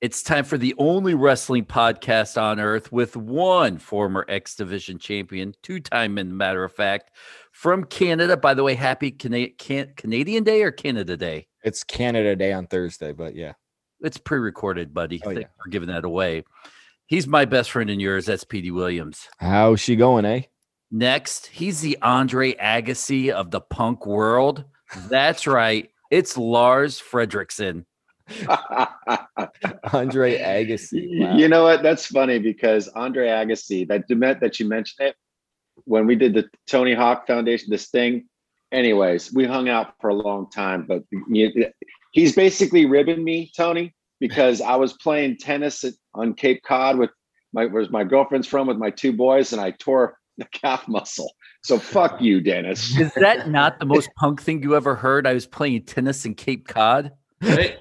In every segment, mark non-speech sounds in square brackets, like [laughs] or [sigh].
It's time for the only wrestling podcast on earth with one former X Division champion, two time, in matter of fact, from Canada. By the way, happy Cana- Can- Canadian Day or Canada Day? It's Canada Day on Thursday, but yeah. It's pre recorded, buddy. Oh, Thank yeah. for giving that away. He's my best friend and yours. That's Petey Williams. How's she going, eh? Next, he's the Andre Agassi of the punk world. That's right. It's Lars Frederiksen. [laughs] Andre Agassi. Wow. You know what? That's funny because Andre Agassi, that you meant that you mentioned it when we did the Tony Hawk Foundation, this thing. Anyways, we hung out for a long time, but you- he's basically ribbing me, Tony, because I was playing tennis at, on Cape Cod with my where's my girlfriend's from with my two boys, and I tore the calf muscle. So fuck you, Dennis. Is that not the most punk thing you ever heard? I was playing tennis in Cape Cod. Right?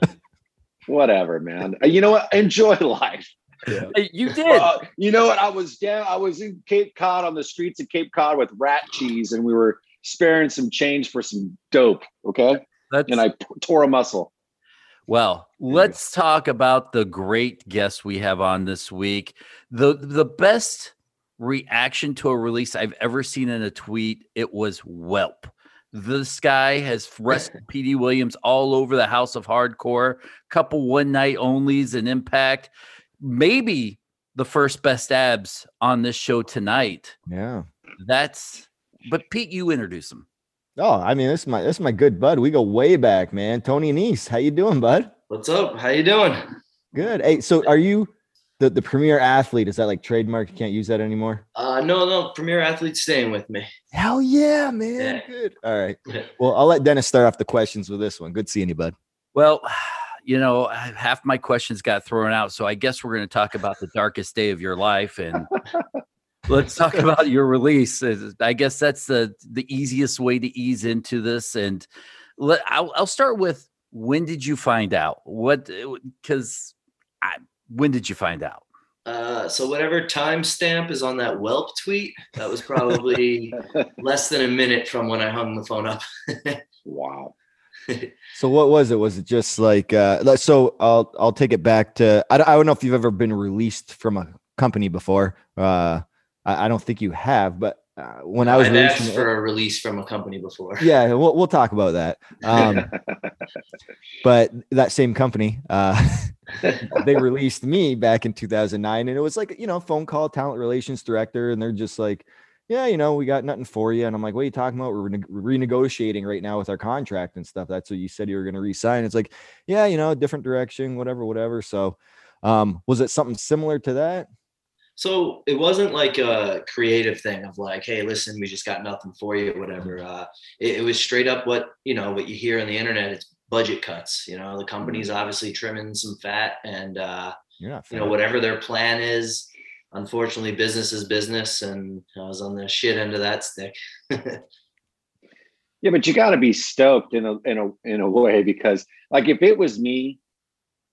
Whatever, man. Uh, You know what? [laughs] Enjoy life. Hey, You did. Uh, you know what? I was down. I was in Cape Cod on the streets of Cape Cod with rat cheese, and we were sparing some change for some dope. Okay, That's, and I p- tore a muscle. well, let's talk about the great guest we have on this week. The the best reaction to a release I've ever seen in a tweet. It was Whelp. This guy has wrestled [laughs] Petey Williams all over the House of Hardcore, couple one night onlys and Impact. Maybe the first best abs on this show tonight. Yeah. That's but Pete, you introduce him. Oh, I mean, this is my this is my good bud. We go way back, man. Tony Nese. How you doing, bud? What's up? How you doing? Good. Hey, so are you the, the premier athlete? Is that like trademark? You can't use that anymore? Uh, no, no, Premier Athlete staying with me. Hell yeah, man. Yeah. Good. All right. [laughs] Well, I'll let Dennis start off the questions with this one. Good seeing you, bud. Well, [sighs] you know, half my questions got thrown out, so I guess we're going to talk about the darkest day of your life, and [laughs] let's talk about your release. Uh, I guess that's the the easiest way to ease into this, and let I'll, I'll start with when did you find out? What because I when did you find out? Uh, so whatever timestamp is on that Whelp tweet, that was probably [laughs] less than a minute from when I hung the phone up. Wow. [laughs] So what was it? Was it just like uh so I'll I'll take it back to I don't, I don't know if you've ever been released from a company before. Uh I, I don't think you have, but uh, when I was asked for a release from a company before. [laughs] yeah, we'll we'll talk about that. Um [laughs] but that same company uh [laughs] they released me back in 2009 and it was like you know phone call talent relations director and they're just like yeah you know we got nothing for you. And i'm like what are you talking about? We're rene- renegotiating right now with our contract and stuff. That's what you said you were going to resign. It's like yeah you know different direction whatever whatever. So um was it something similar to that So it wasn't like a creative thing of like, hey, listen, we just got nothing for you, whatever. Uh, it, it was straight up what you know what you hear on the internet. It's budget cuts. You know, the company's obviously trimming some fat, and uh, you know whatever their plan is. Unfortunately, business is business, and I was on the shit end of that stick. [laughs] Yeah, but you got to be stoked in a in a in a way because like if it was me,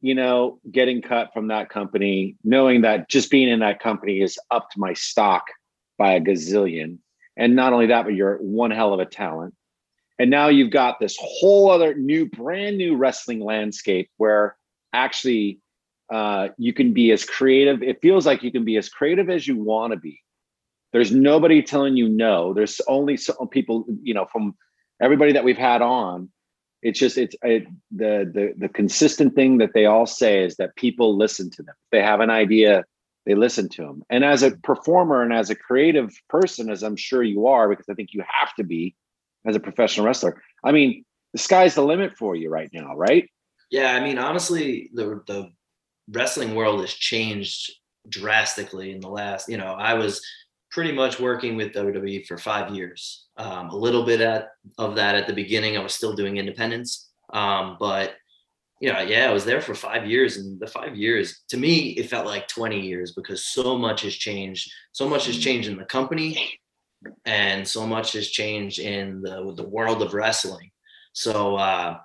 you know, getting cut from that company, knowing that just being in that company has upped my stock by a gazillion, and not only that, but you're one hell of a talent, and now you've got this whole other new, brand new wrestling landscape where actually uh, you can be as creative. It feels like you can be as creative as you want to be. There's nobody telling you no. There's only some people, you know, from everybody that we've had on it's just it's it, the the the consistent thing that they all say is that people listen to them they have an idea they listen to them and as a performer and as a creative person as i'm sure you are because i think you have to be as a professional wrestler i mean the sky's the limit for you right now right Yeah, I mean, honestly, the the wrestling world has changed drastically in the last. You know, I was pretty much working with WWE for five years. Um, a little bit at, of that at the beginning. I was still doing independence, um, but you know, yeah, I was there for five years, and the five years to me it felt like twenty years because so much has changed. So much has changed in the company, and so much has changed in the the world of wrestling. So. Uh,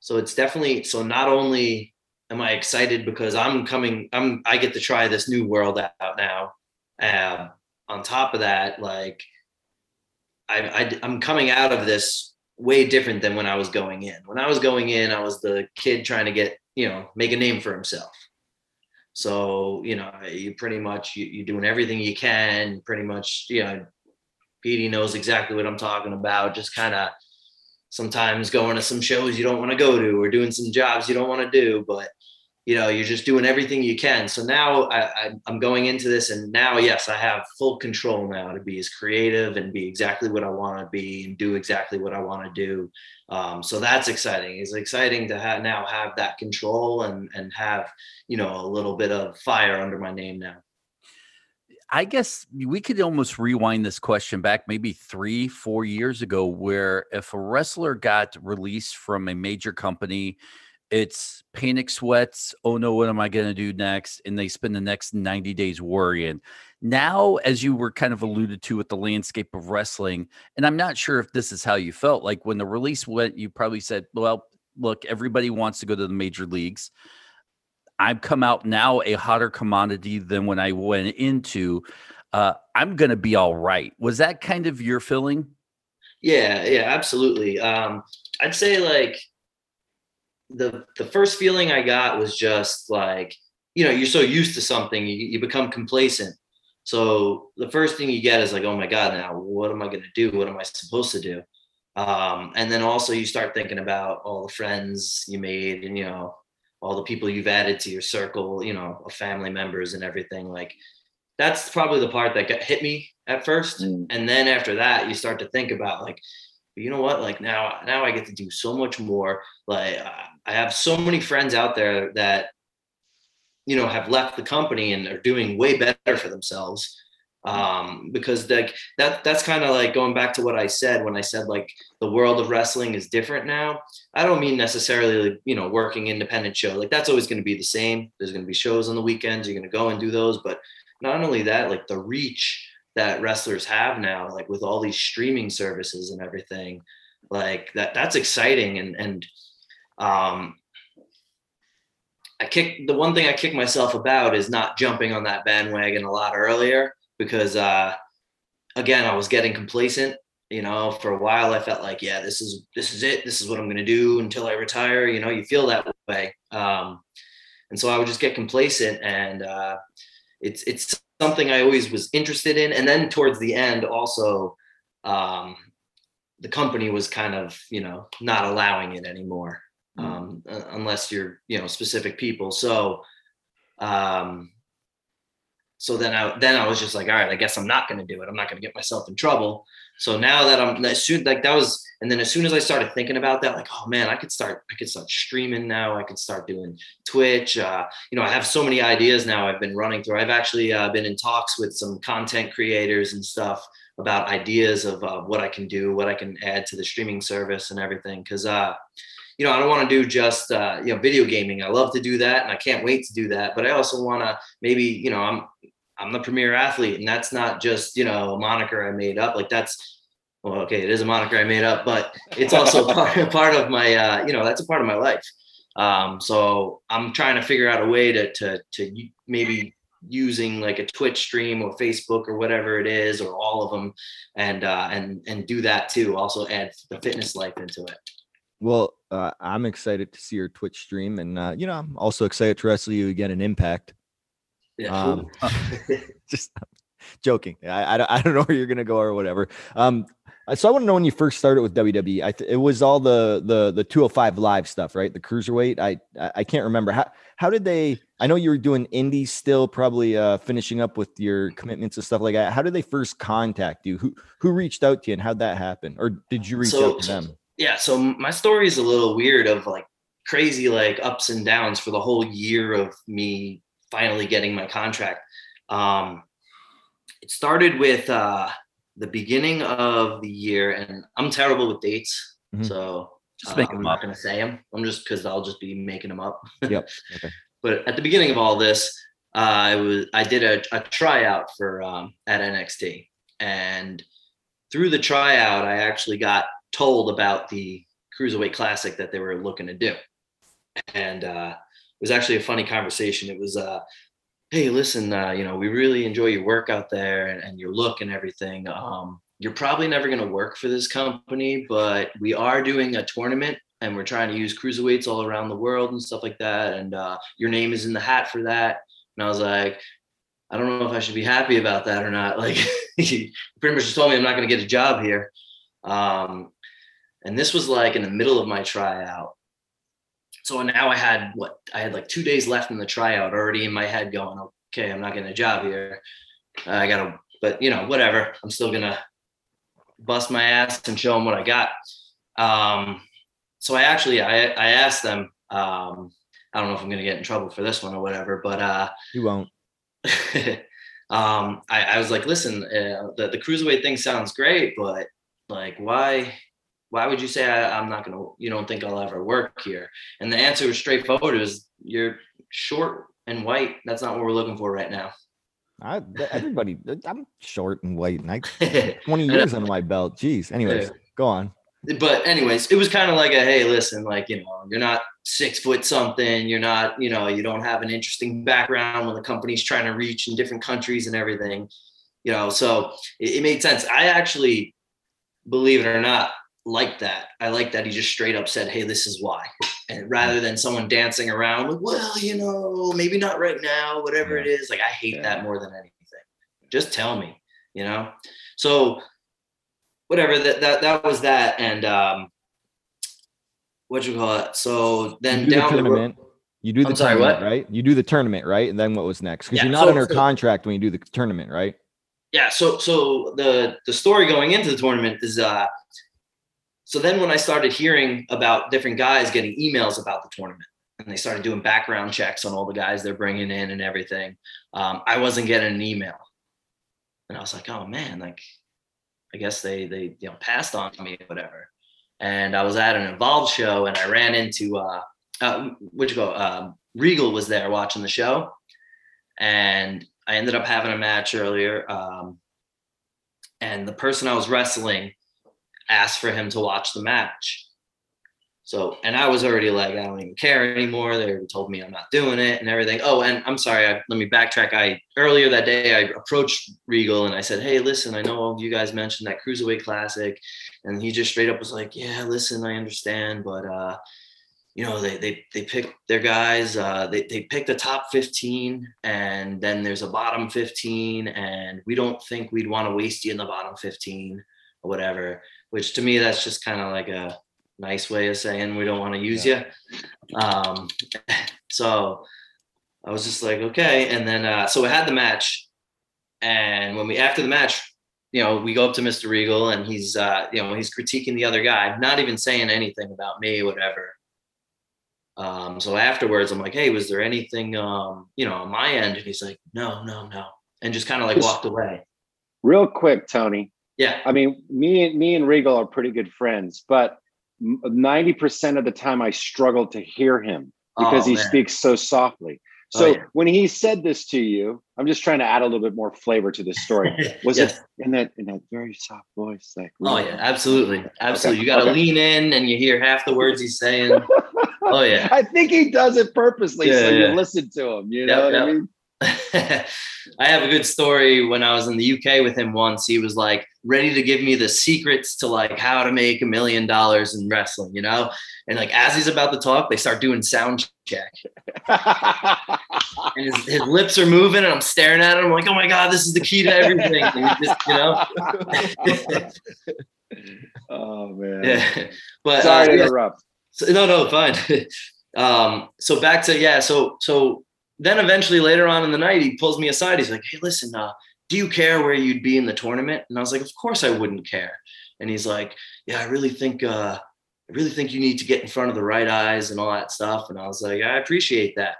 so it's definitely so not only am I excited because I'm coming, I'm I get to try this new world out now. Um, on top of that, like I, I'm coming out of this way different than when I was going in. When I was going in, I was the kid trying to get you know make a name for himself. So, you know, you pretty much you, you're doing everything you can, pretty much, you know, Petey knows exactly what I'm talking about. Just kind of sometimes going to some shows you don't want to go to or doing some jobs you don't want to do, but you know, you're just doing everything you can. So now I, am going into this, and now, yes, I have full control now to be as creative and be exactly what I want to be and do exactly what I want to do. Um, so that's exciting. It's exciting to have now have that control and and have you know a little bit of fire under my name now. I guess we could almost rewind this question back maybe three, four years ago, where if a wrestler got released from a major company, it's panic sweats. Oh no, what am I going to do next? And they spend the next 90 days worrying. Now, as you were kind of alluded to with the landscape of wrestling, and I'm not sure if this is how you felt, like when the release went, you probably said, well, look, everybody wants to go to the major leagues. I've come out now a hotter commodity than when I went into. Uh, I'm going to be all right. Was that kind of your feeling? Yeah, yeah, absolutely. Um, I'd say like the the first feeling I got was just like you know you're so used to something you, you become complacent. So the first thing you get is like, oh my god, now what am I going to do? What am I supposed to do? Um, and then also you start thinking about all the friends you made and you know all the people you've added to your circle, you know, of family members and everything. Like that's probably the part that got, hit me at first. Mm. And then after that, you start to think about like, you know what? Like now, now I get to do so much more. Like I have so many friends out there that, you know, have left the company and are doing way better for themselves. Um because like that that's kind of like going back to what i said when i said like the world of wrestling is different now. I don't mean necessarily like, you know working independent show like that's always going to be the same. There's going to be shows on the weekends. You're going to go and do those. But not only that like the reach that wrestlers have now like with all these streaming services and everything like that that's exciting and and um I kick the one thing I kick myself about is not jumping on that bandwagon a lot earlier because uh, again, I was getting complacent. You know, for a while, I felt like, yeah, this is this is it. This is what I'm to do until I retire. You know, you feel that way, um, and so I would just get complacent, and uh, it's it's something I always was interested in. And then towards the end, also, um, the company was kind of you know not allowing it anymore, mm. um, unless you're you know specific people. So um, so then I then I was just like, all right, I guess I'm not going to do it. I'm not going to get myself in trouble. So now that I'm as soon like that was, and then as soon as I started thinking about that, like, oh man, I could start, I could start streaming now. I could start doing Twitch. Uh, you know, I have so many ideas now. I've been running through. I've actually uh, been in talks with some content creators and stuff about ideas of uh, what I can do, what I can add to the streaming service and everything. Because uh, you know, I don't want to do just uh, you know video gaming. I love to do that, and I can't wait to do that. But I also want to maybe you know I'm I'm the premier athlete, and that's not just you know a moniker I made up. Like that's well, okay, it is a moniker I made up, but it's also [laughs] part, part of my uh, you know that's a part of my life. Um, so I'm trying to figure out a way to to to maybe using like a Twitch stream or Facebook or whatever it is, or all of them, and uh, and and do that too. Also add the fitness life into it. Well, uh, I'm excited to see your Twitch stream, and uh, you know I'm also excited to wrestle you again in Impact. Yeah, um, [laughs] just joking. I, I don't, I don't know where you're gonna go or whatever. Um, so I want to know when you first started with WWE. I th- it was all the the the 205 live stuff, right? The cruiserweight. I I can't remember how how did they. I know you were doing indies still, probably uh, finishing up with your commitments and stuff like that. How did they first contact you? Who who reached out to you, and how'd that happen? Or did you reach so, out to them? Yeah. So my story is a little weird of like crazy like ups and downs for the whole year of me finally getting my contract. Um, it started with uh, the beginning of the year, and I'm terrible with dates, mm-hmm. so just uh, I'm not to say them. I'm just because I'll just be making them up. [laughs] yep. Okay. But at the beginning of all this, uh, I was I did a, a tryout for um, at NXT, and through the tryout, I actually got told about the Cruiserweight Classic that they were looking to do, and uh, it was actually a funny conversation. It was, uh, hey, listen, uh, you know, we really enjoy your work out there and, and your look and everything. Um, you're probably never going to work for this company, but we are doing a tournament and we're trying to use cruiserweights all around the world and stuff like that. And uh, your name is in the hat for that. And I was like, I don't know if I should be happy about that or not. [laughs] Like, he pretty much just told me I'm not going to get a job here. Um, and this was like in the middle of my tryout. So now I had what I had like two days left in the tryout already in my head going, okay, I'm not getting a job here. I gotta, but you know, whatever. I'm still gonna bust my ass and show them what I got. Um, so I actually I, I asked them. Um, I don't know if I'm gonna get in trouble for this one or whatever, but uh, You won't. [laughs] um, I, I was like, listen, uh, the the cruiserweight thing sounds great, but like, why why would you say I, I'm not gonna? You don't think I'll ever work here? And the answer was straightforward: is you're short and white. That's not what we're looking for right now. I, everybody, uh, I'm short and white, and I [laughs] 20 years under my belt. Jeez. Anyways, Yeah. go on. but anyways, it was kind of like a hey, listen, like you know, you're not six foot something, you're not, you know, you don't have an interesting background when the company's trying to reach in different countries and everything, you know. So it, it made sense. I actually, believe it or not, like that. I like that he just straight up said, "Hey, this is why," and rather than someone dancing around with, "Well, you know, maybe not right now, whatever it is." Like I hate Yeah. that more than anything. Just tell me, you know. So whatever that that that was that and um what you call it so then you do the down the road tournament. You do the I'm sorry, tournament, what? right? You do the tournament, right? And then what was next? Because Yeah, you're not so- under so- contract when you do the tournament, right? yeah so so the the story going into the tournament is uh so then when i started hearing about different guys getting emails about the tournament and they started doing background checks on all the guys they're bringing in and everything um, i wasn't getting an email and i was like oh man like i guess they they you know passed on me or whatever and i was at an Evolve show and i ran into uh uh where'd go um regal was there watching the show and I ended up having a match earlier. Um, and the person I was wrestling asked for him to watch the match. So, and I was already like, I don't even care anymore. They told me I'm not doing it and everything. Oh, and I'm sorry. I, let me backtrack. I earlier that day I approached Regal and I said, Hey, listen, I know all you guys mentioned that cruiserweight classic, and he just straight up was like, Yeah, listen, I understand, but uh, you know they they they pick their guys uh they, they pick the top 15 and then there's a bottom 15 and we don't think we'd want to waste you in the bottom 15 or whatever which to me that's just kind of like a nice way of saying we don't want to use you um [laughs] so i was just like okay and then uh so we had the match and when we after the match you know we go up to mr regal and he's uh you know he's critiquing the other guy not even saying anything about me whatever um, so afterwards, I'm like, hey, was there anything, um, you know, on my end? And he's like, no, no, no. And just kind of like walked away. Real quick, Tony. Yeah. I mean, me and me and Regal are pretty good friends, but ninety percent of the time I struggle to hear him because Oh, he man. speaks so softly. Oh, So yeah. when he said this to you, I'm just trying to add a little bit more flavor to this story. [laughs] Was Yes. it in that in that very soft voice, like? Oh yeah, absolutely. Absolutely. You gotta okay. lean in and you hear half the words he's saying. [laughs] Oh yeah. I think he does it purposely so Yeah, you listen to him. You Yep, know what I mean? I have a good story when I was in the UK with him once. He was like ready to give me the secrets to like how to make a million dollars in wrestling, you know? And like as he's about to talk, they start doing sound check. And his, his lips are moving and I'm staring at him. I'm like, oh my God, this is the key to everything. Just, you know? [laughs] oh man. yeah. But Sorry uh, to yeah, interrupt. So, no, no, fine. [laughs] um, so back to yeah. So so then eventually later on in the night, he pulls me aside. He's like, "Hey, listen, uh, do you care where you'd be in the tournament?" And I was like, "Of course I wouldn't care." And he's like, "Yeah, I really think uh, I really think you need to get in front of the right eyes and all that stuff." And I was like, "I appreciate that."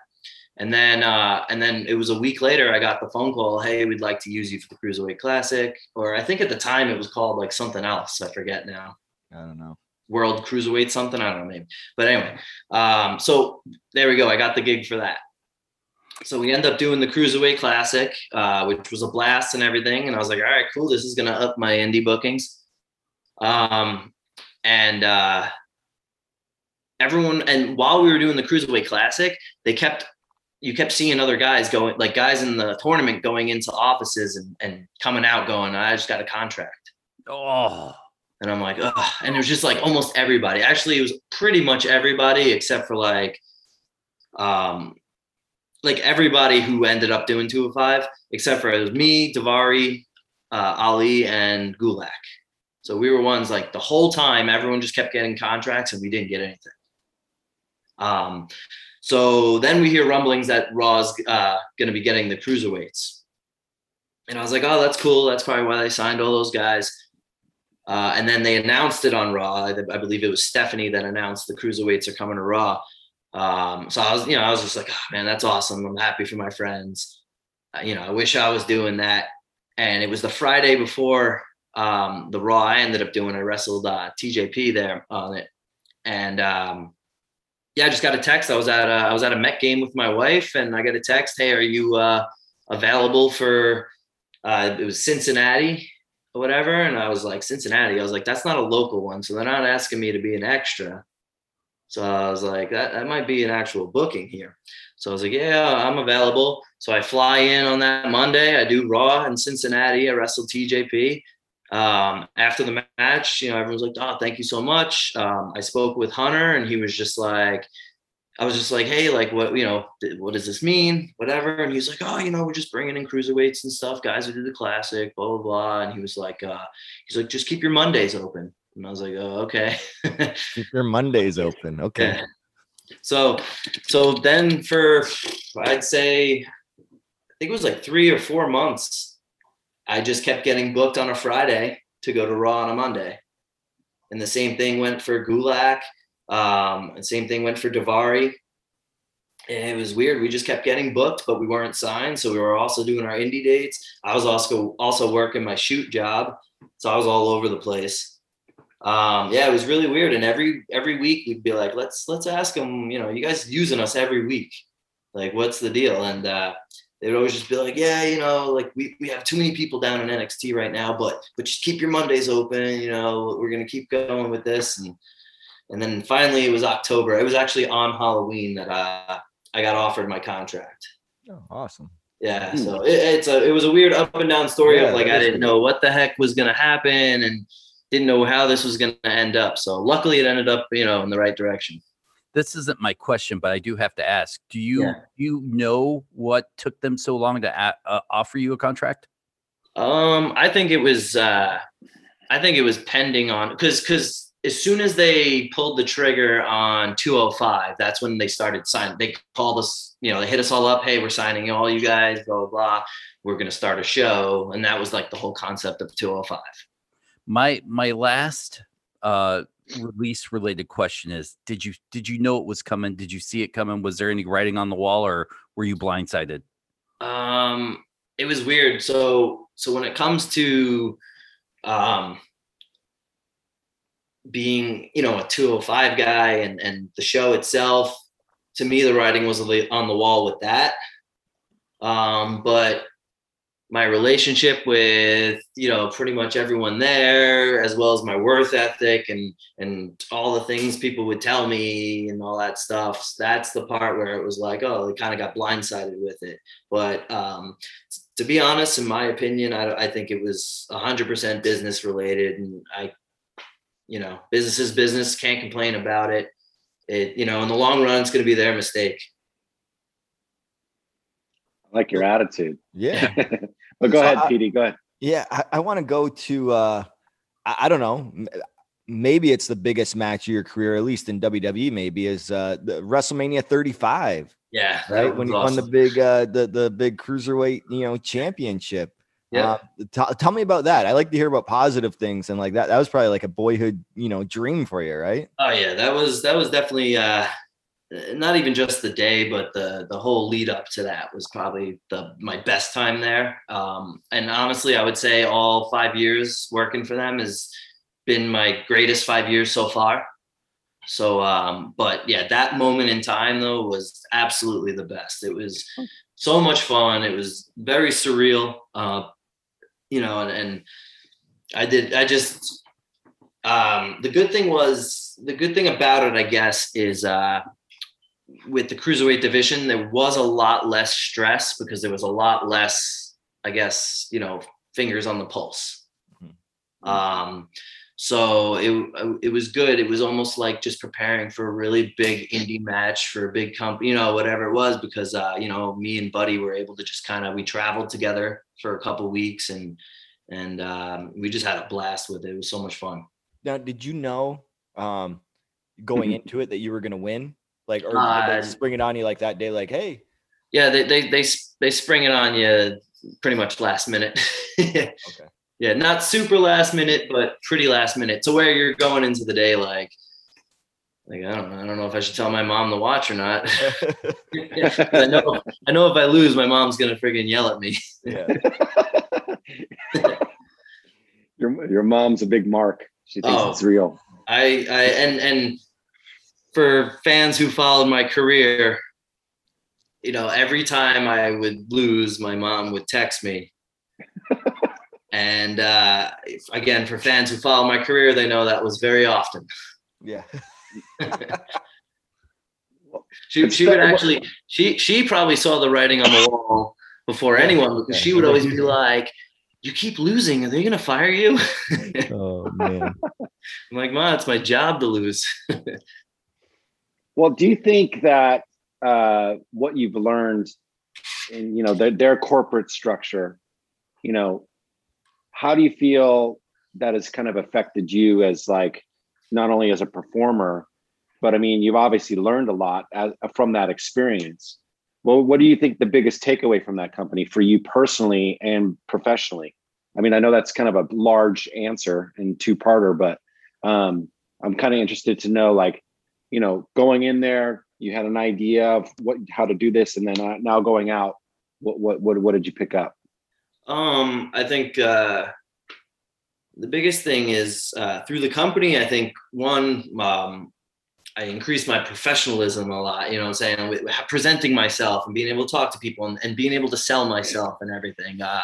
And then uh, and then it was a week later, I got the phone call, "Hey, we'd like to use you for the Cruiserweight Classic," or I think at the time it was called like something else. I forget now. I don't know. World Cruiserweight something. I don't know maybe. But anyway, um, so there we go. I got the gig for that. So we end up doing the Cruiserweight Classic, uh, which was a blast and everything. And I was like, all right, cool. This is gonna up my indie bookings. Um, and uh, everyone, and while we were doing the Cruiserweight Classic, they kept you kept seeing other guys going, like guys in the tournament going into offices and, and coming out going, I just got a contract. Oh, And I'm like, Ugh. and it was just like almost everybody. Actually, it was pretty much everybody except for like, um, like everybody who ended up doing 205, except for it was me, Daivari, uh, Ali, and Gulak. So we were ones like the whole time, everyone just kept getting contracts and we didn't get anything. Um, so then we hear rumblings that Raw's uh, going to be getting the cruiserweights. And I was like, oh, that's cool. That's probably why they signed all those guys. Uh, and then they announced it on Raw. I, I, believe it was Stephanie that announced the cruiserweights are coming to Raw. Um, so I was, you know, I was just like, oh, man, that's awesome. I'm happy for my friends. Uh, you know, I wish I was doing that. And it was the Friday before um, the Raw I ended up doing. I wrestled uh, TJP there on it, and um, yeah, I just got a text. I was at a, I was at a Met game with my wife, and I got a text. Hey, are you uh, available for? Uh, it was Cincinnati or whatever, and I was like Cincinnati. I was like, that's not a local one, so they're not asking me to be an extra. So I was like, that, that might be an actual booking here. So I was like, yeah, I'm available. So I fly in on that Monday. I do Raw in Cincinnati. I wrestle TJP. Um, after the match, you know, everyone's like, "Oh, thank you so much." Um, I spoke with Hunter, and he was just like, "I was just like, hey, like, what, you know, what does this mean? Whatever." And he was like, "Oh, you know, we're just bringing in cruiserweights and stuff, guys who do the classic, blah blah blah." And he was like, uh, "He's like, just keep your Mondays open." And I was like, "Oh, okay." [laughs] keep your Mondays open, okay. Yeah. So, so then for I'd say, I think it was like three or four months I just kept getting booked on a Friday to go to Raw on a Monday. And the same thing went for Gulak. Um, and same thing went for Daivari. And it was weird. We just kept getting booked, but we weren't signed. So we were also doing our indie dates. I was also also working my shoot job. So I was all over the place. Um, yeah, it was really weird. And every every week we'd be like, let's let's ask them, you know, you guys using us every week. Like, what's the deal? And uh they would always just be like, yeah, you know, like we, we have too many people down in NXT right now, but but just keep your Mondays open. You know, we're gonna keep going with this. And and then finally it was October. It was actually on Halloween that uh, I got offered my contract. Oh, awesome. Yeah, hmm. so it, it's a it was a weird up and down story yeah, of like I didn't know what the heck was gonna happen and didn't know how this was gonna end up. So luckily it ended up, you know, in the right direction this isn't my question, but I do have to ask: Do you yeah. you know what took them so long to a- uh, offer you a contract? Um, I think it was uh, I think it was pending on because because as soon as they pulled the trigger on 205, that's when they started signing. They called us, you know, they hit us all up. Hey, we're signing all you guys. Blah blah. blah. We're gonna start a show, and that was like the whole concept of 205. My my last uh release related question is did you did you know it was coming? Did you see it coming? Was there any writing on the wall or were you blindsided? Um it was weird. So so when it comes to um being you know a 205 guy and and the show itself to me the writing was on the wall with that. Um but my relationship with you know pretty much everyone there as well as my worth ethic and and all the things people would tell me and all that stuff that's the part where it was like oh they kind of got blindsided with it but um to be honest in my opinion i, I think it was 100% business related and i you know business is business can't complain about it it you know in the long run it's going to be their mistake I like your attitude. Yeah. [laughs] But go so ahead, I, Petey. Go ahead. Yeah, I, I want to go to. uh I, I, don't know. Maybe it's the biggest match of your career, at least in WWE. Maybe is uh the WrestleMania 35. Yeah, right when you awesome. won the big uh the the big cruiserweight you know championship. Yeah. Uh, t- tell me about that. I like to hear about positive things and like that. That was probably like a boyhood, you know, dream for you, right? Oh yeah, that was that was definitely uh not even just the day, but the the whole lead up to that was probably the my best time there. Um, and honestly, I would say all five years working for them has been my greatest five years so far. So, um, but yeah, that moment in time though was absolutely the best. It was so much fun. It was very surreal. Uh, you know, and, and I did. I just um, the good thing was the good thing about it, I guess, is uh, with the cruiserweight division, there was a lot less stress because there was a lot less, I guess, you know, fingers on the pulse. Mm-hmm. Um, so it it was good. It was almost like just preparing for a really big indie match for a big company, you know, whatever it was, because uh, you know, me and Buddy were able to just kind of we traveled together for a couple weeks and and um, we just had a blast with it. It was so much fun. Now, did you know um, going Mhm. into it that you were going to win? Like, or did Uh, they spring it on you like that day? Like, hey, Yeah, they they they they spring it on you pretty much last minute. [laughs] okay, yeah, not super last minute, but pretty last minute. To where you're going into the day like, like I don't know, I don't know if I should tell my mom to watch or not. [laughs] I know I know if I lose, my mom's gonna friggin' yell at me. [laughs] yeah, your your mom's a big mark. She thinks Oh. it's real. I I and and for fans who followed my career, you know, every time I would lose, my mom would text me. [laughs] and uh, again, for fans who follow my career, they know that was very often. yeah. [laughs] She she would actually she she probably saw the writing on the wall before anyone because she would always be like, "You keep losing, are they gonna fire you?" Oh man. [laughs] I'm like, "Ma, it's my job to lose." Well, do you think that uh, what you've learned in you know their, their corporate structure, you know, how do you feel that has kind of affected you as like not only as a performer, but I mean you've obviously learned a lot as, from that experience. Well, what do you think the biggest takeaway from that company for you personally and professionally? I mean, I know that's kind of a large answer and two-parter, but um, I'm kind of interested to know like you know, going in there, you had an idea of what how to do this, and then uh, now going out, what what what what did you pick up? Um, I think uh, the biggest thing is uh, through the company. I think one, um, I increased my professionalism a lot. You know, what I'm saying presenting myself and being able to talk to people and, and being able to sell myself and everything. Uh,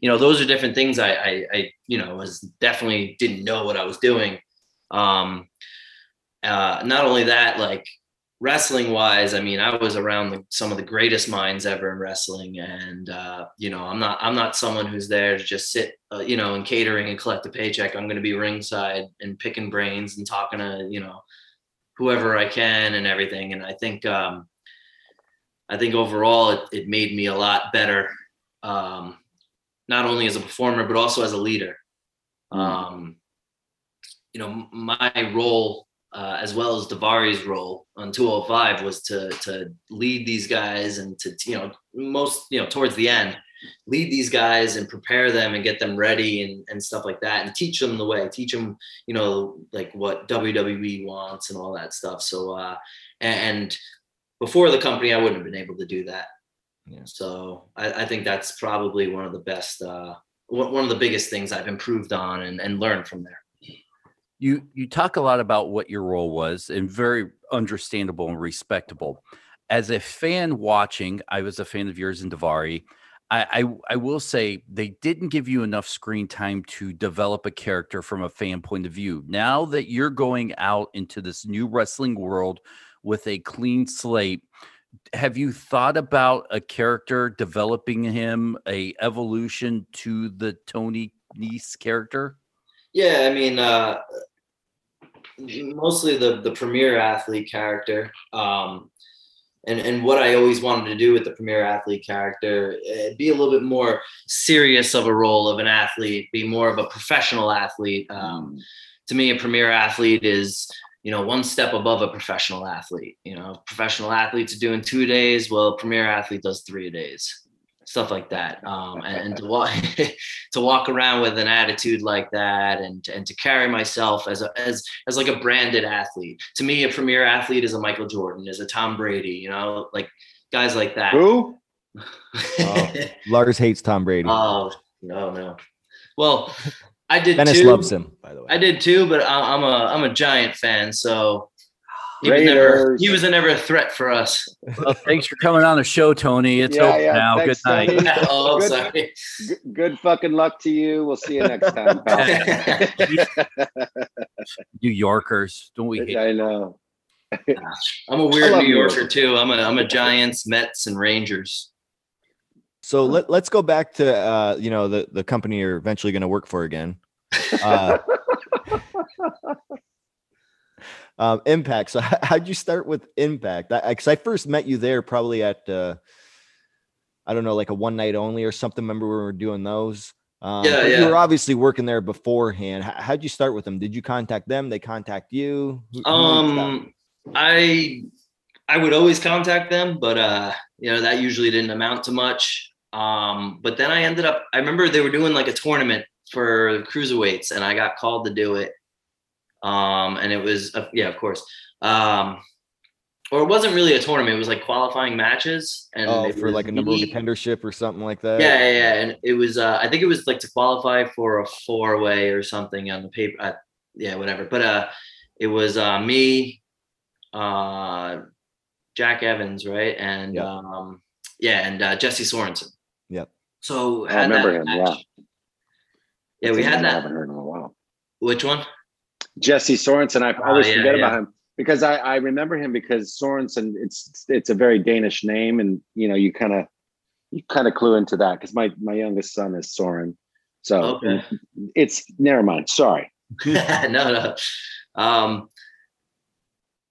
you know, those are different things. I, I, I, you know, was definitely didn't know what I was doing. Um, uh, not only that, like wrestling wise, I mean, I was around the, some of the greatest minds ever in wrestling, and uh, you know, I'm not I'm not someone who's there to just sit, uh, you know, and catering and collect a paycheck. I'm going to be ringside and picking brains and talking to you know whoever I can and everything. And I think um, I think overall it, it made me a lot better, um, not only as a performer but also as a leader. Um, you know, my role uh, as well as Daivari's role on 205 was to to lead these guys and to you know most you know towards the end lead these guys and prepare them and get them ready and, and stuff like that and teach them the way teach them you know like what WWE wants and all that stuff. So uh and before the company I wouldn't have been able to do that. Yeah. so I, I think that's probably one of the best uh one one of the biggest things I've improved on and, and learned from there You you talk a lot about what your role was and very understandable and respectable. As a fan watching, I was a fan of yours and Daivari. I, I I will say they didn't give you enough screen time to develop a character from a fan point of view. Now that you're going out into this new wrestling world with a clean slate, have you thought about a character developing him a evolution to the Tony Nese character? Yeah, I mean, uh, mostly the the premier athlete character. Um, and and what I always wanted to do with the premier athlete character, uh, be a little bit more serious of a role of an athlete, be more of a professional athlete. Um, to me, a premier athlete is you know one step above a professional athlete. You know, professional athletes are doing two days, well, premier athlete does three days stuff like that um, and, and to walk [laughs] to walk around with an attitude like that and and to carry myself as a as as like a branded athlete to me a premier athlete is a michael jordan is a tom brady you know like guys like that Who? [laughs] Oh. Lars hates Tom Brady. oh no no well i did Dennis too. loves him, by the way. i did too but i'm a i'm a giant fan so he was never he was never a threat for us Well, thanks for coming on the show, Tony. It's Yeah, over yeah, now. thanks, Good night. Tony. [laughs] oh Good. sorry G- good fucking luck to you. We'll see you next time. [laughs] [laughs] New Yorkers, don't we hate? I know. I'm a weird New New Yorker York. too. I'm a I'm a Giants, Mets, and Rangers. So let, let's go back to uh, you know the the company you're eventually going to work for again. Uh, um, Impact. So [laughs] how'd you start with Impact? Because I, I, first met you there probably at uh, I don't know, like a one night only or something. Remember when we were doing those. Um, yeah, yeah. You were obviously working there beforehand. How, how'd you start with them? Did you contact them? They contact you? Who, um, I I would always contact them, but uh, you know that usually didn't amount to much. Um, but then I ended up. I remember they were doing like a tournament for cruiserweights, and I got called to do it. Um, and it was uh, yeah, of course. Um, or it wasn't really a tournament. It was like qualifying matches, and oh, for like a number of contendership or something like that. Yeah, yeah, yeah. and it was. Uh, I think it was like to qualify for a four way or something on the paper. Uh, yeah, whatever. But uh, it was uh, me, uh, Jack Evans, right, and yep. um, yeah, and uh, Jesse Sorensen. Yep. So I remember him. Match. Yeah. Yeah, we had that. I haven't heard in a while. Which one? Jesse Sorensen. I always oh, yeah, forget yeah. about him because I, I remember him because Sorensen. It's it's a very Danish name, and you know you kind of you kind of clue into that because my my youngest son is Soren. So okay. it's never mind. Sorry. [laughs] no, no. Um,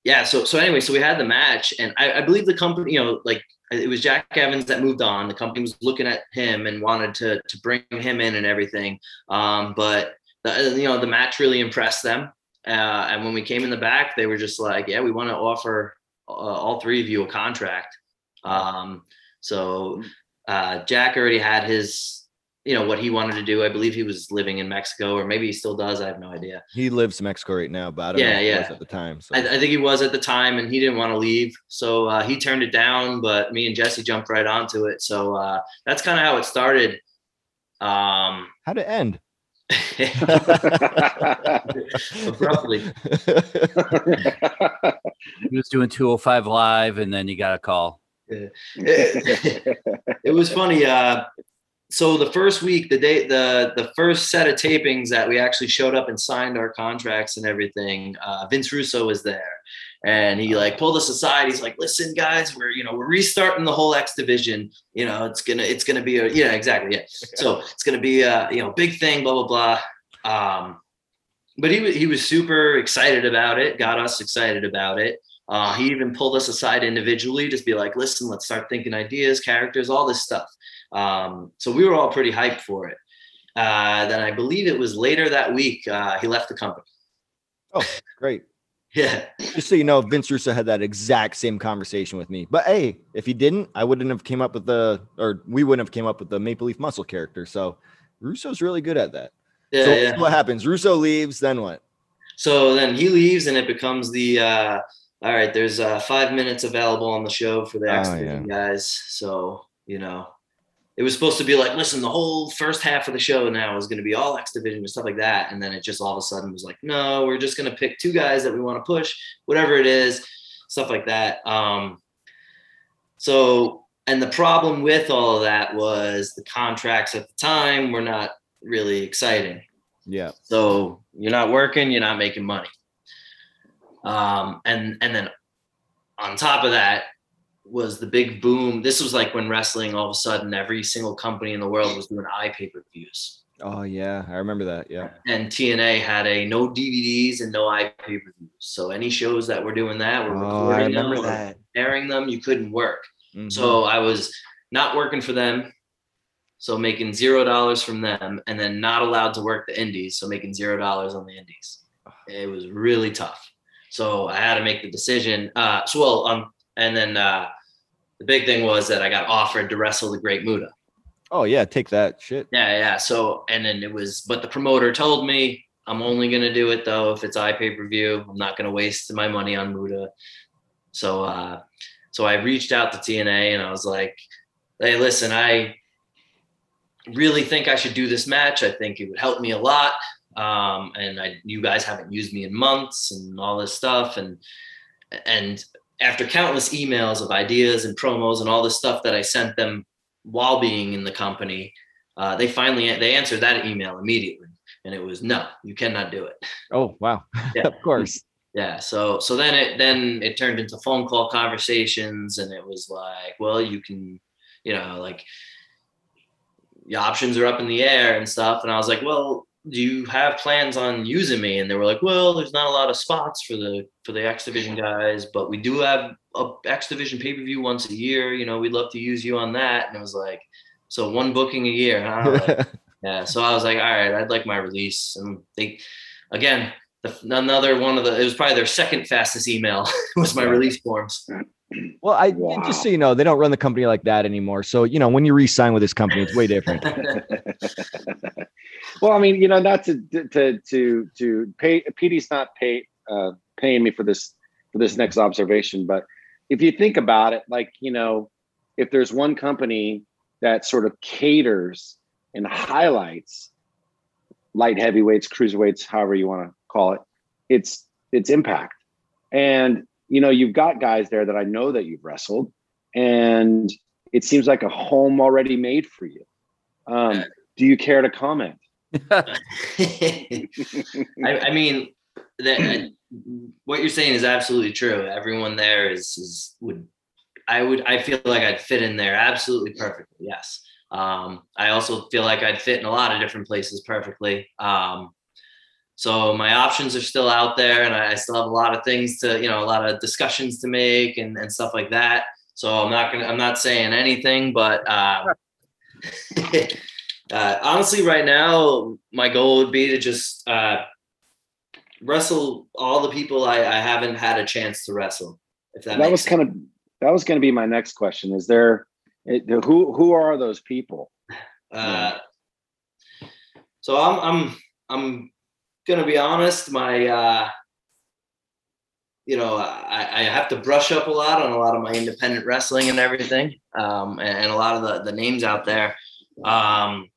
yeah. So so anyway, so we had the match, and I, I believe the company, you know, like it was Jack Evans that moved on. The company was looking at him and wanted to to bring him in and everything. Um, but the, you know the match really impressed them. Uh, and when we came in the back, they were just like, "Yeah, we want to offer uh, all three of you a contract." Um, so uh, Jack already had his you know what he wanted to do. I believe he was living in Mexico, or maybe he still does. I have no idea. He lives in Mexico right now, but I don't yeah, know yeah. at the time. So. I, I, think he was at the time, and he didn't want to leave, so uh, he turned it down. But me and Jesse jumped right onto it. So uh, that's kind of how it started. Um, How'd it end? [laughs] Abruptly. he was doing 205 live, and then you got a call. It, it, was funny. Uh, so the first week, the day, the the first set of tapings that we actually showed up and signed our contracts and everything, uh, Vince Russo was there, and he like pulled us aside. He's like, "Listen, guys, we're you know we're restarting the whole X division. You know, it's gonna it's gonna be a yeah exactly yeah. [laughs] So it's gonna be a you know big thing, blah blah blah." Um, but he was he was super excited about it. Got us excited about it. Uh, he even pulled us aside individually, just be like, "Listen, let's start thinking ideas, characters, all this stuff." Um, so we were all pretty hyped for it. Uh, then I believe it was later that week uh, he left the company. Oh, great. Yeah. Just so you know, Vince Russo had that exact same conversation with me. But hey, if he didn't, I wouldn't have came up with the, or we wouldn't have came up with the Maple Leaf Muscle character. So Russo's really good at that. Yeah, so yeah. what happens? Russo leaves, then what? So then he leaves, and it becomes the uh, all right. There's uh, five minutes available on the show for the X oh, yeah. guys. So you know, it was supposed to be like, listen, the whole first half of the show now is going to be all X Division and stuff like that. And then it just all of a sudden was like, no, we're just going to pick two guys that we want to push, whatever it is, stuff like that. Um, so, and the problem with all of that was the contracts at the time were not really exciting. Yeah. So you're not working, you're not making money. Um, and and then on top of that, was the big boom. This was like when wrestling all of a sudden every single company in the world was doing eye pay per views. Oh yeah, I remember that. Yeah. And TNA had a no DVDs and no eye pay per views. So any shows that were doing that were oh, recording them, that. airing them. You couldn't work. Mm-hmm. So I was not working for them, so making zero dollars from them, and then not allowed to work the indies, so making zero dollars on the indies. It was really tough. So I had to make the decision. Uh, so well, um, and then uh, the big thing was that I got offered to wrestle the Great Muta. Oh yeah, take that shit. Yeah, yeah. So and then it was, but the promoter told me I'm only gonna do it though if it's eye pay per view. I'm not gonna waste my money on Muta. So uh, so I reached out to TNA and I was like, hey, listen, I really think I should do this match. I think it would help me a lot. Um, and I, you guys haven't used me in months and all this stuff. And, and after countless emails of ideas and promos and all the stuff that I sent them while being in the company, uh, they finally they answered that email immediately, and it was no, you cannot do it. Oh wow! Yeah, [laughs] of course. Yeah. So so then it then it turned into phone call conversations, and it was like, well, you can, you know, like the options are up in the air and stuff. And I was like, well, do you have plans on using me? And they were like, well, there's not a lot of spots for the for the X Division guys, but we do have a X Division pay per view once a year. You know, we'd love to use you on that. And it was like, so one booking a year, huh? Like, [laughs] yeah. So I was like, all right, I'd like my release. And they, again, the, another one of the, it was probably their second fastest email [laughs] was my release forms. well, I Wow. just so you know, they don't run the company like that anymore. So you know, when you re-sign with this company, it's way different. [laughs] well, I mean, you know, not to to to to pay. Petey's not pay uh, paying me for this for this next observation, but if you think about it, like you know, if there's one company that sort of caters and highlights light heavyweights, cruiserweights, however you want to call it, it's it's Impact, and you know, you've got guys there that I know that you've wrestled, and it seems like a home already made for you. Um, do you care to comment? [laughs] I, I mean, that what you're saying is absolutely true. Everyone there is is would I would I feel like I'd fit in there absolutely perfectly. Yes. Um, I also feel like I'd fit in a lot of different places perfectly. Um, so my options are still out there, and I, I still have a lot of things to you know a lot of discussions to make and and stuff like that. So I'm not gonna I'm not saying anything, but. Um, [laughs] Uh, honestly, right now, my goal would be to just uh, wrestle all the people I, I haven't had a chance to wrestle. If that, that was sense. kind of that was going to be my next question. Is there it, who who are those people? [sighs] Uh, so I'm I'm I'm gonna be honest. My uh, you know I, I have to brush up a lot on a lot of my independent wrestling and everything, um, and, and a lot of the the names out there. Um,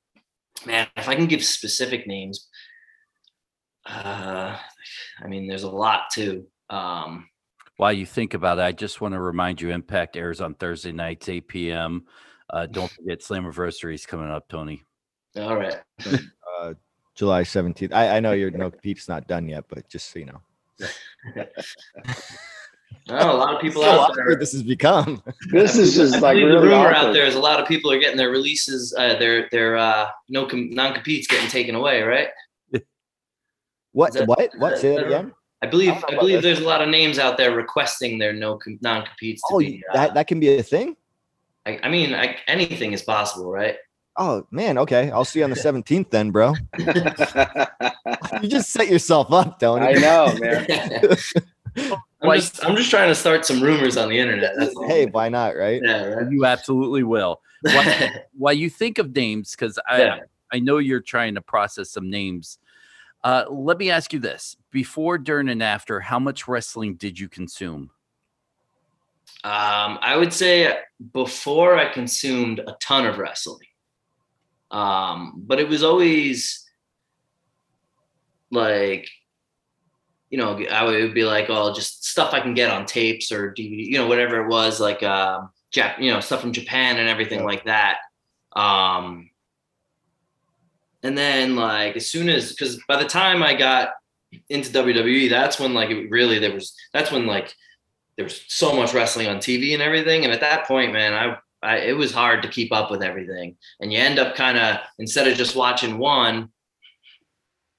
man, if I can give specific names, uh, I mean, there's a lot too. Um, While you think about it, I just want to remind you Impact airs on Thursday nights, 8 p.m. Uh, don't [laughs] forget Slammiversary is coming up, Tony. all right. [laughs] uh, July 17th. I, I know your no compete's not done yet, but just so you know. [laughs] Oh, a lot of people So out there. this has become. [laughs] This is just like believe the rumor awkward. out there is a lot of people are getting their releases, uh, their their uh, no com- non competes getting taken away, right? [laughs] What? Is that- what? What? Say I that again? I believe I I believe there's a lot of names out there requesting their no com- non competes. Oh, be, uh, that that can be a thing. I, I mean, I, anything is possible, right? Oh man, okay. I'll see you on the [laughs] 17th then, bro. You just set yourself up, Tony. I know, man. I'm just I'm just trying to start some rumors on the internet. That's. Hey, why not, right? yeah, right. You absolutely will. While, [laughs] while you think of names, because I, Yeah. I know you're trying to process some names. Uh, let me ask you this: before, during, and after, how much wrestling did you consume? Um, I would say before I consumed a ton of wrestling, um, but it was always like, you know, I would it would be like, oh, just stuff I can get on tapes or DVD, you know, whatever it was, like, um, Jap, you know, stuff from Japan and everything Yeah. like that. Um, and then like as soon as because by the time I got into WWE, that's when like it really there was that's when like there was so much wrestling on TV and everything. And at that point, man, I, I it was hard to keep up with everything. And you end up kind of instead of just watching one,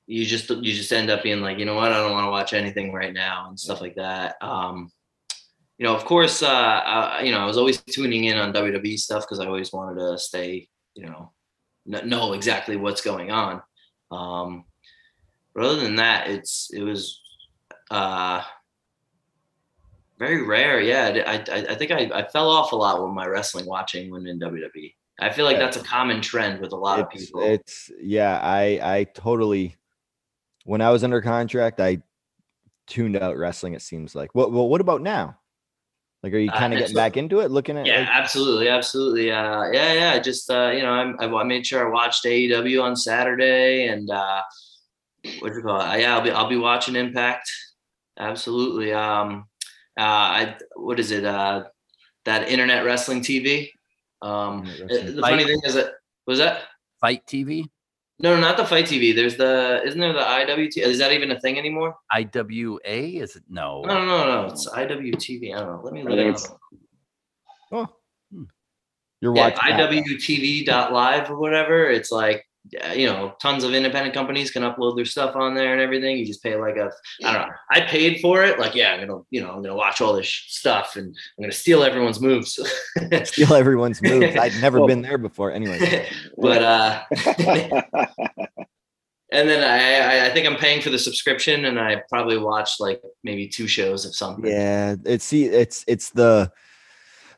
you just you just end up being like, you know what, I don't want to watch anything right now and stuff like that. Um, you know, of course, uh, uh, you know, I was always tuning in on WWE stuff because I always wanted to stay, you know, kn- know exactly what's going on. Um, but other than that, it's it was uh, very rare. Yeah, I, I, I think I, I fell off a lot with my wrestling watching when in WWE. I feel like that's a common trend with a lot of people. it's yeah, I I totally when I was under contract, I tuned out wrestling, it seems like. What well, what about now? Like are you Uh, kind of it's getting back into it, looking at yeah, like, absolutely, absolutely. Uh, yeah, yeah. I Just uh, you know, I, I made sure I watched AEW on Saturday, and uh, what do you call it? Uh, yeah, I'll be I'll be watching Impact. Absolutely. Um, uh, I what is it? Uh, that Internet Wrestling TV. Um, Internet uh, Wrestling. the funny thing is that was that FITE TV, no, no, not the FITE TV. There's the isn't there the IWT? Is that even a thing anymore? IWA? Is it no? No, no, no, no. It's IWTV. I don't know. Let me I look it up. oh, hmm. you're Yeah, watching that. IWTV.live or whatever. It's like yeah, you know, tons of independent companies can upload their stuff on there and everything. You just pay like a, I don't know. I paid for it. Like, yeah, I'm gonna, you know, I'm gonna watch all this stuff and I'm gonna steal everyone's moves. [laughs] Steal everyone's moves. I'd never Well- been there before. Anyway, [laughs] but uh, [laughs] and then I, I, I think I'm paying for the subscription, and I probably watched like maybe two shows of something. yeah, it's see, it's it's the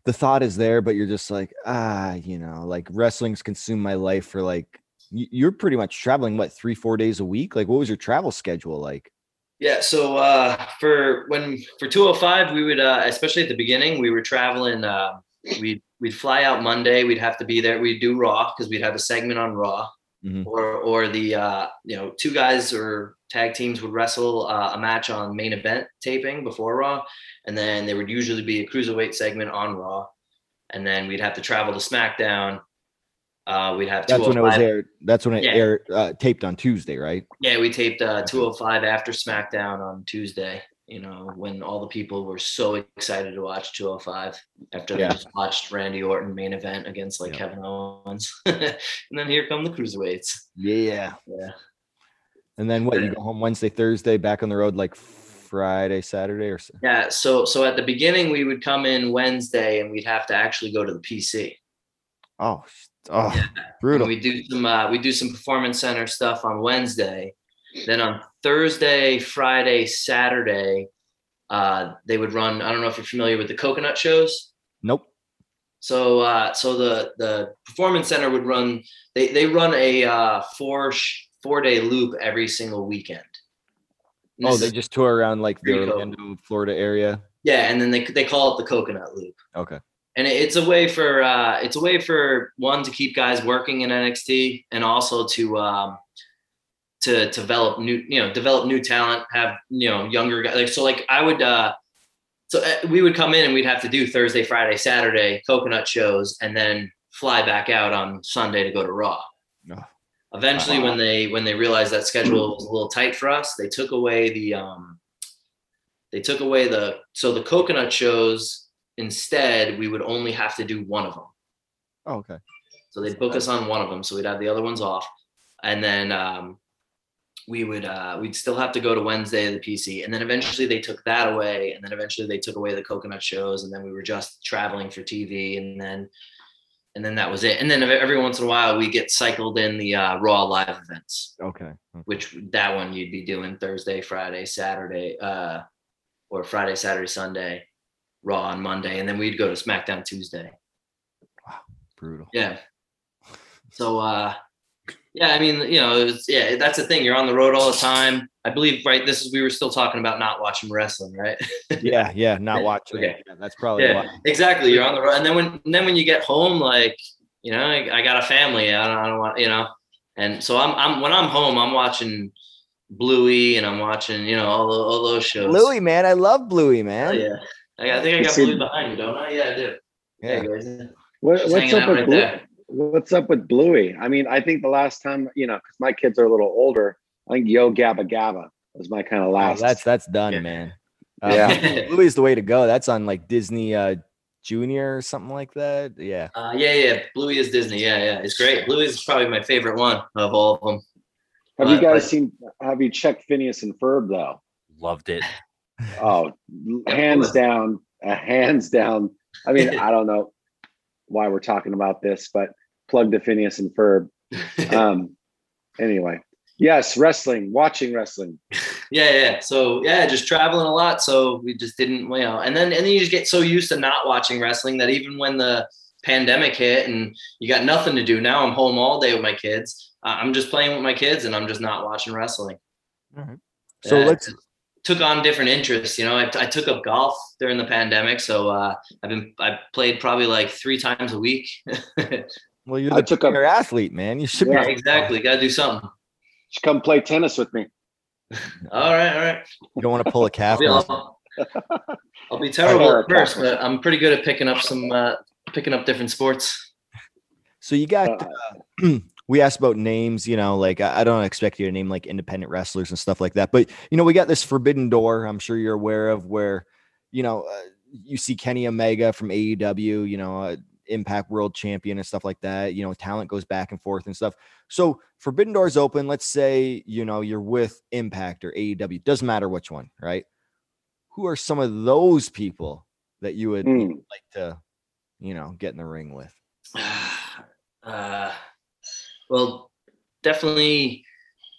the thought is there, but you're just like ah, you know, like wrestling's consumed my life for like y- you're pretty much traveling what three four days a week. Like, what was your travel schedule like? Yeah. So uh, for when for 205, we would uh, especially at the beginning, we were traveling. Uh, we'd we'd fly out Monday. We'd have to be there. We'd do Raw because we'd have a segment on Raw, Mhm. or or the uh, you know two guys or tag teams would wrestle uh, a match on main event taping before Raw, and then there would usually be a cruiserweight segment on Raw, and then we'd have to travel to SmackDown. Uh, we'd have That's when it was aired. That's when it Yeah. aired uh, taped on Tuesday, right? Yeah, we taped uh, 205 after SmackDown on Tuesday. You know, when all the people were so excited to watch 205 after Yeah. they just watched Randy Orton main event against like Yeah. Kevin Owens, [laughs] and then here come the cruiserweights. Yeah. Yeah, And then what? You go home Wednesday, Thursday, back on the road like Friday, Saturday, or so. yeah. So, so at the beginning, we would come in Wednesday, and we'd have to actually go to the PC. Oh, oh, Yeah. brutal. And we do some uh, we do some performance center stuff on Wednesday. Then on Thursday, Friday, Saturday, uh, they would run. I don't know if you're familiar with the coconut shows. Nope. So uh, so the the performance center would run. They they run a uh, four sh- four day loop every single weekend. And Oh, they just tour around like the Orlando, Florida area. yeah, and then they they call it the coconut loop. Okay. And it's a way for uh, it's a way for one to keep guys working in NXT and also to um, to develop new you know develop new talent have you know younger guys like so like I would uh, so uh, we would come in and we'd have to do Thursday Friday Saturday coconut shows and then fly back out on Sunday to go to Raw. No. Eventually, Wow. when they when they realized that schedule was a little tight for us, they took away the um, they took away the so the coconut shows instead we would only have to do one of them. Oh, okay. so they'd book us on one of them. So we'd have the other ones off. And then um, we would uh, we'd still have to go to wednesday the pc and then eventually they took that away. And then eventually they took away the coconut shows. And then we were just traveling for tv and then and then that was it. And then every once in a while we get cycled in the uh, raw live events. Okay. okay. which that one you'd be doing Thursday, Friday, Saturday, uh, or Friday, Saturday, Sunday, Raw on Monday, and then we'd go to SmackDown Tuesday. Wow, brutal. Yeah. So, uh, yeah, I mean, you know, it's, yeah, that's the thing. You're on the road all the time. I believe, right? This is we were still talking about not watching wrestling, right? [laughs] Yeah, yeah. Not watching. Okay. Yeah, that's probably yeah, why. exactly. You're on the road, and then when and then when you get home, like you know, I, I got a family. I don't, I don't want you know, and so I'm I'm when I'm home, I'm watching Bluey, and I'm watching you know all, the, all those shows. Bluey, man. I love Bluey, Oh, man. yeah. I, I think I got See- Bluey behind you, don't I? Yeah, I do. Yeah. Hey, guys. What, what's up with right Blue- there. What's up with Bluey? I mean, I think the last time, you know, because my kids are a little older, I think Yo Gabba Gabba was my kind of Oh, last. that's that's done, Yeah. man. Uh, [laughs] Yeah. Bluey's the way to go. That's on like Disney uh Junior or something like that. Yeah. Uh, yeah, yeah. Bluey is Disney. Yeah, yeah. It's great. Bluey is probably my favorite one of all of them. have you guys but- seen? Have you checked Phineas and Ferb though? Loved it. Oh, hands down, uh, hands down. I mean, [laughs] I don't know why we're talking about this, but plug to Phineas and Ferb. Um, anyway, yes, wrestling, watching wrestling. yeah, yeah. So yeah, just traveling a lot. So we just didn't, you know, and then and then you just get so used to not watching wrestling that even when the pandemic hit and you got nothing to do, now I'm home all day with my kids. Uh, I'm just playing with my kids and I'm just not watching wrestling. So Yeah, let's it took on different interests. You know, I, I took up golf during the pandemic, so uh, I've been I played probably like three times a week. [laughs] well you're I took up- premier athlete, man. You should Yeah. be exactly, got to do something. Just come play tennis with me. [laughs] All right, all right. you don't want to pull a calf. I'll be. I'll, [laughs] I'll be terrible Or at first, but I'm pretty good at picking up some uh, picking up different sports. So you got Uh, [clears throat] we asked about names, you know, like I I don't expect you to name like independent wrestlers and stuff like that, but you know, we got this forbidden door. I'm sure you're aware of where, you know, uh, you see Kenny Omega from AEW. You know, uh, Impact World Champion and stuff like that. You know, talent goes back and forth and stuff. So Forbidden Doors open. Let's say you know you're with Impact or AEW. Doesn't matter which one, right? Who are some of those people that you would Mm. like to, you know, get in the ring with? [sighs] uh, well, definitely.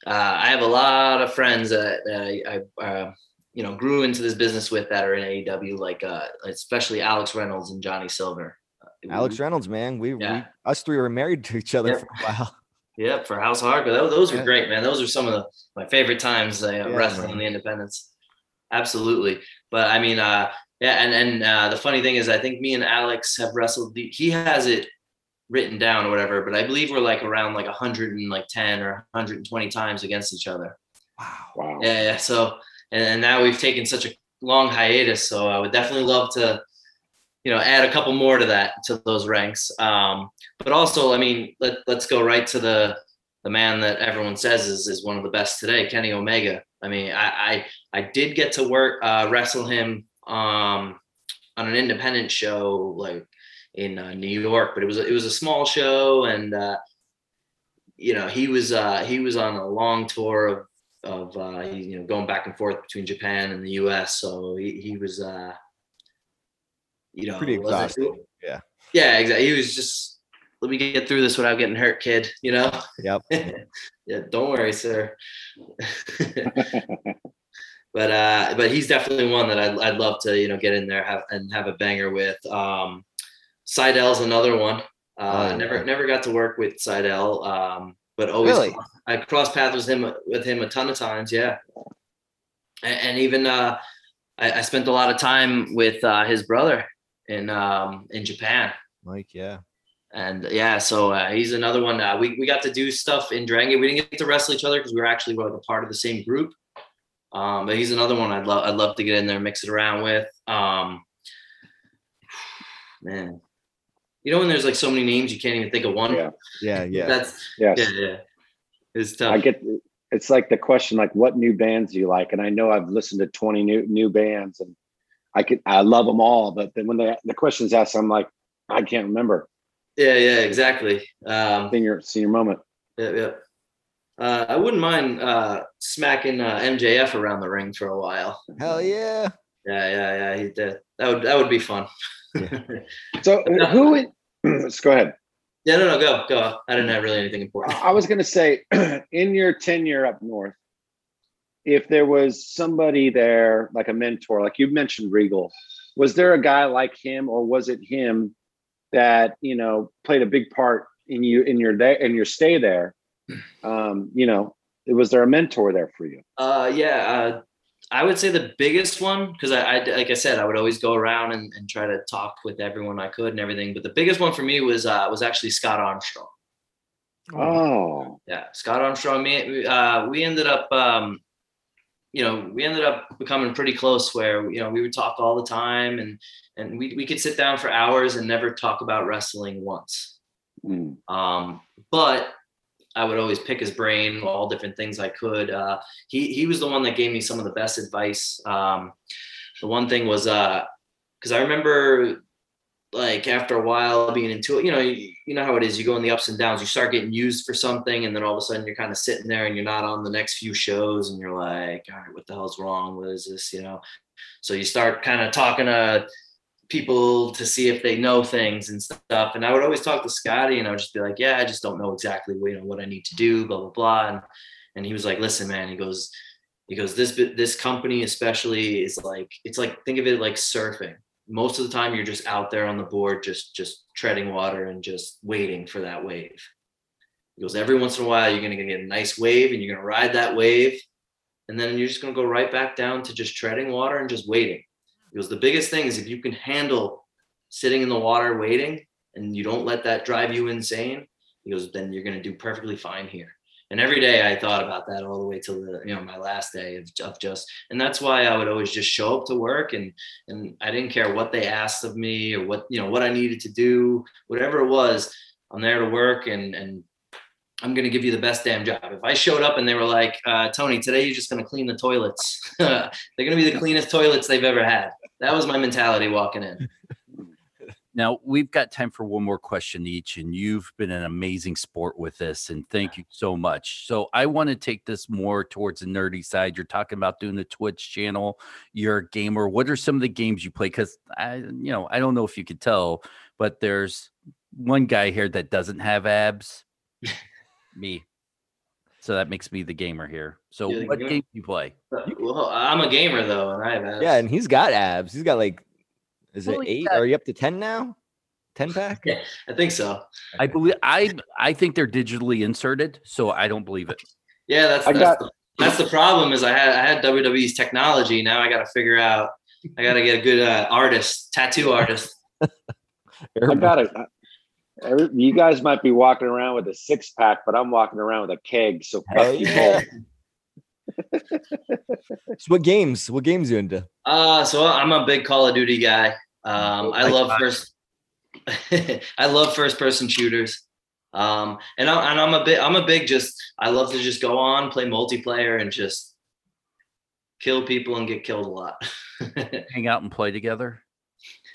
Uh, I have a lot of friends that, that I, I uh, you know, grew into this business with that are in AEW, like uh, especially Alex Reynolds and Johnny Silver. Alex Reynolds, man. We, we Yeah. us three were married to each other Yeah. for a while. [laughs] Yep, for House Hardcore. Those, those were great, man. Those are some of the, my favorite times uh, Yeah, wrestling in the independents. Absolutely. But I mean, uh, yeah, and and uh, the funny thing is, I think me and Alex have wrestled. The, he has it written down or whatever, but I believe we're like around like 110 or 120 times against each other. Wow. Wow. Yeah, yeah. So and, and now we've taken such a long hiatus, so I would definitely love to, you know, add a couple more to that to those ranks. Um, but also, I mean, let let's go right to the the man that everyone says is is one of the best today, Kenny Omega. I mean, I I, I did get to work uh, wrestle him um, on an independent show like in uh, New York, but it was a, it was a small show, and uh, you know he was uh, he was on a long tour of of uh, you know going back and forth between Japan and the U.S. So he, he was uh, you know Pretty exhausting. Yeah. yeah, exactly. He was just let me get through this without getting hurt, kid. You know. Yep. [laughs] yeah, don't worry, sir. [laughs] but uh, but he's definitely one that I'd, I'd love to you know get in there have and have a banger with. Um, Seidel's another one. Uh, Oh. Never never got to work with Seidel, um, but always Really? I crossed paths with him with him a ton of times. Yeah, and, and even uh, I, I spent a lot of time with uh, his brother in um, in Japan. Mike, yeah. And yeah, so uh, he's another one. Uh, we, we got to do stuff in Dragon Gate. We didn't get to wrestle each other because we were actually like a part of the same group. Um, but he's another one I'd love I'd love to get in there, and mix it around with. Um, [sighs] man, you know when there's like so many names you can't even think of one. Yeah. Yeah, yeah. That's Yes. yeah, yeah. It's tough. I get it's like the question like what new bands do you like? And I know I've listened to 20 new new bands and I could I love them all, but then when the the question's asked, I'm like, I can't remember. yeah, yeah, exactly. Um, Senior senior moment. yeah, yeah. Uh, I wouldn't mind uh, smacking uh, MJF around the ring for a while. Hell yeah. Yeah, yeah, yeah. He did. That would that would be fun. [laughs] Yeah. [laughs] So who in, let's [clears throat] go ahead. Yeah, no, no, go, go. I didn't have really anything important. I was going to say, [clears throat] in your tenure up north, if there was somebody there, like a mentor, like you mentioned Regal, was there a guy like him, or was it him that you know played a big part in you in your day in your stay there? [clears throat] Um, you know, was there a mentor there for you? Uh, yeah, uh, I would say the biggest one because I, I, like I said, I would always go around and, and try to talk with everyone I could and everything. But the biggest one for me was uh, was actually Scott Armstrong. Oh, Yeah, Scott Armstrong. Me, uh, we ended up, um, you know, we ended up becoming pretty close. Where you know we would talk all the time, and and we we could sit down for hours and never talk about wrestling once. mm, Um, but I would always pick his brain, all different things I could. Uh, he he was the one that gave me some of the best advice. Um, the one thing was because I remember like after a while being into it, you know, you, you know how it is. You go in the ups and downs. You start getting used for something, and then all of a sudden you're kind of sitting there and you're not on the next few shows, and you're like, all right, what the hell's wrong? What is this? You know. So you start kind of talking to people to see if they know things and stuff. And I would always talk to Scotty and I would just be like, yeah, I just don't know exactly what, you know, what I need to do, blah, blah, blah. And, and he was like, listen, man, he goes, he goes, this, this company especially is like, it's like, think of it like surfing. Most of the time you're just out there on the board, just, just treading water and just waiting for that wave. He goes, every once in a while, you're going to get a nice wave and you're going to ride that wave. And then you're just going to go right back down to just treading water and just waiting. Goes, the biggest thing is if you can handle sitting in the water waiting and you don't let that drive you insane, he goes, then you're going to do perfectly fine here. And every day I thought about that all the way till the, you know, my last day of, of just, and that's why I would always just show up to work and, and I didn't care what they asked of me or what, you know, what I needed to do, whatever it was, I'm there to work and, and I'm going to give you the best damn job. If I showed up and they were like, uh, Tony, today you're just going to clean the toilets. [laughs] They're going to be the cleanest toilets they've ever had. That was my mentality walking in. [laughs] Now we've got time for one more question each, and you've been an amazing sport with this, and thank you so much. So I want to take this more towards the nerdy side. You're talking about doing the Twitch channel. You're a gamer. What are some of the games you play? Because I, you know, I don't know if you could tell, but there's one guy here that doesn't have abs. [laughs] me. So that makes me the gamer here. So You're what gamer? game do you play? Well, I'm a gamer though, and I have abs. Yeah, and he's got abs. He's got like, is Well, it eight? got- Are you up to ten now? Ten pack? Yeah. [laughs] I think so. I believe I I think they're digitally inserted, so I don't believe it. Yeah, that's I that's, got- the, that's the problem. Is I had I had WWE's technology. Now I got to figure out. I got to get a good uh, artist, tattoo artist. [laughs] I got it. You guys might be walking around with a six pack, but I'm walking around with a keg. So fuck Hell you yeah. both. [laughs] So what games? What games you into? Uh, so I'm a big Call of Duty guy. Um, I love mine. first. [laughs] I love first person shooters. Um, and I'm and I'm a bit I'm a big just I love to just go on play multiplayer and just kill people and get killed a lot. [laughs] Hang out and play together.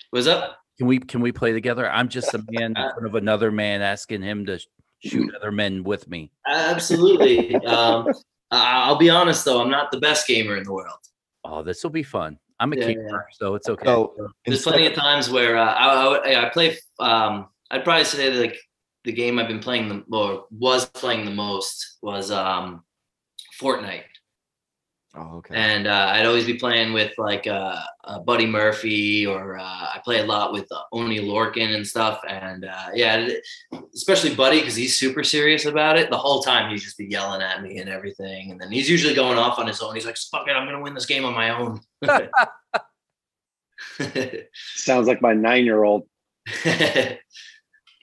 What's up? Can we can we play together? I'm [laughs] just a man in front of another man asking him to shoot other men with me. Absolutely. um, [laughs] I- I'll be honest though, I'm not the best gamer in the world. Oh, this will be fun. I'm a Yeah, gamer, so it's okay. So There's plenty of- of times where uh, I, I, I play. Um, I'd probably say that, like the game I've been playing the or was playing the most was um, Fortnite, Oh, okay. and uh, I'd always be playing with like uh, uh, Buddy Murphy, or uh, I play a lot with uh, Oney Lorcan and stuff. And uh, yeah, especially Buddy because he's super serious about it. The whole time he's just be yelling at me and everything, and then he's usually going off on his own. He's like, "Fuck it, I'm gonna win this game on my own." [laughs] [laughs] Sounds like my nine year old.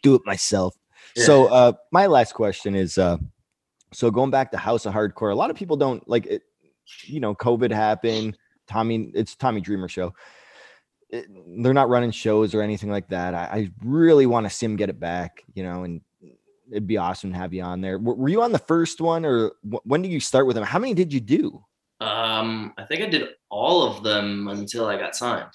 do it myself. Yeah. So uh my last question is uh so going back to House of Hardcore, a lot of people don't like it, you know, COVID happened. Tommy, it's Tommy Dreamer show. It- they're not running shows or anything like that. I, I really want to see him get it back, you know, and it'd be awesome to have you on there. Were, were you on the first one or wh- when did you start with him? How many did you do? Um, I think I did all of them until I got signed.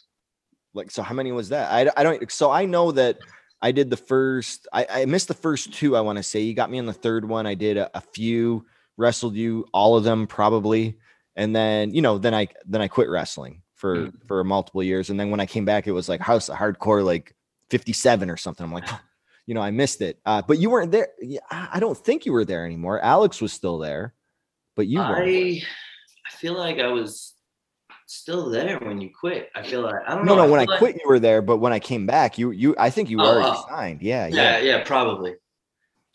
Like, so how many was that? I, I don't, so I know that I did the first, I, I missed the first two, I want to say. You got me on the third one. I did a, a few, wrestled you, all of them probably. And then, you know, then I, then I quit wrestling for, for multiple years. And then when I came back, it was like House Hardcore, like 57 or something. I'm like, [laughs] you know, I missed it. Uh, but you weren't there. I I don't think you were there anymore. Alex was still there, but you weren't. I I feel like I was still there when you quit. I feel like I don't No, know. no. When I like- quit, you were there. But when I came back, you, you, I think you Oh, already oh. signed. Yeah, yeah. yeah, yeah, probably.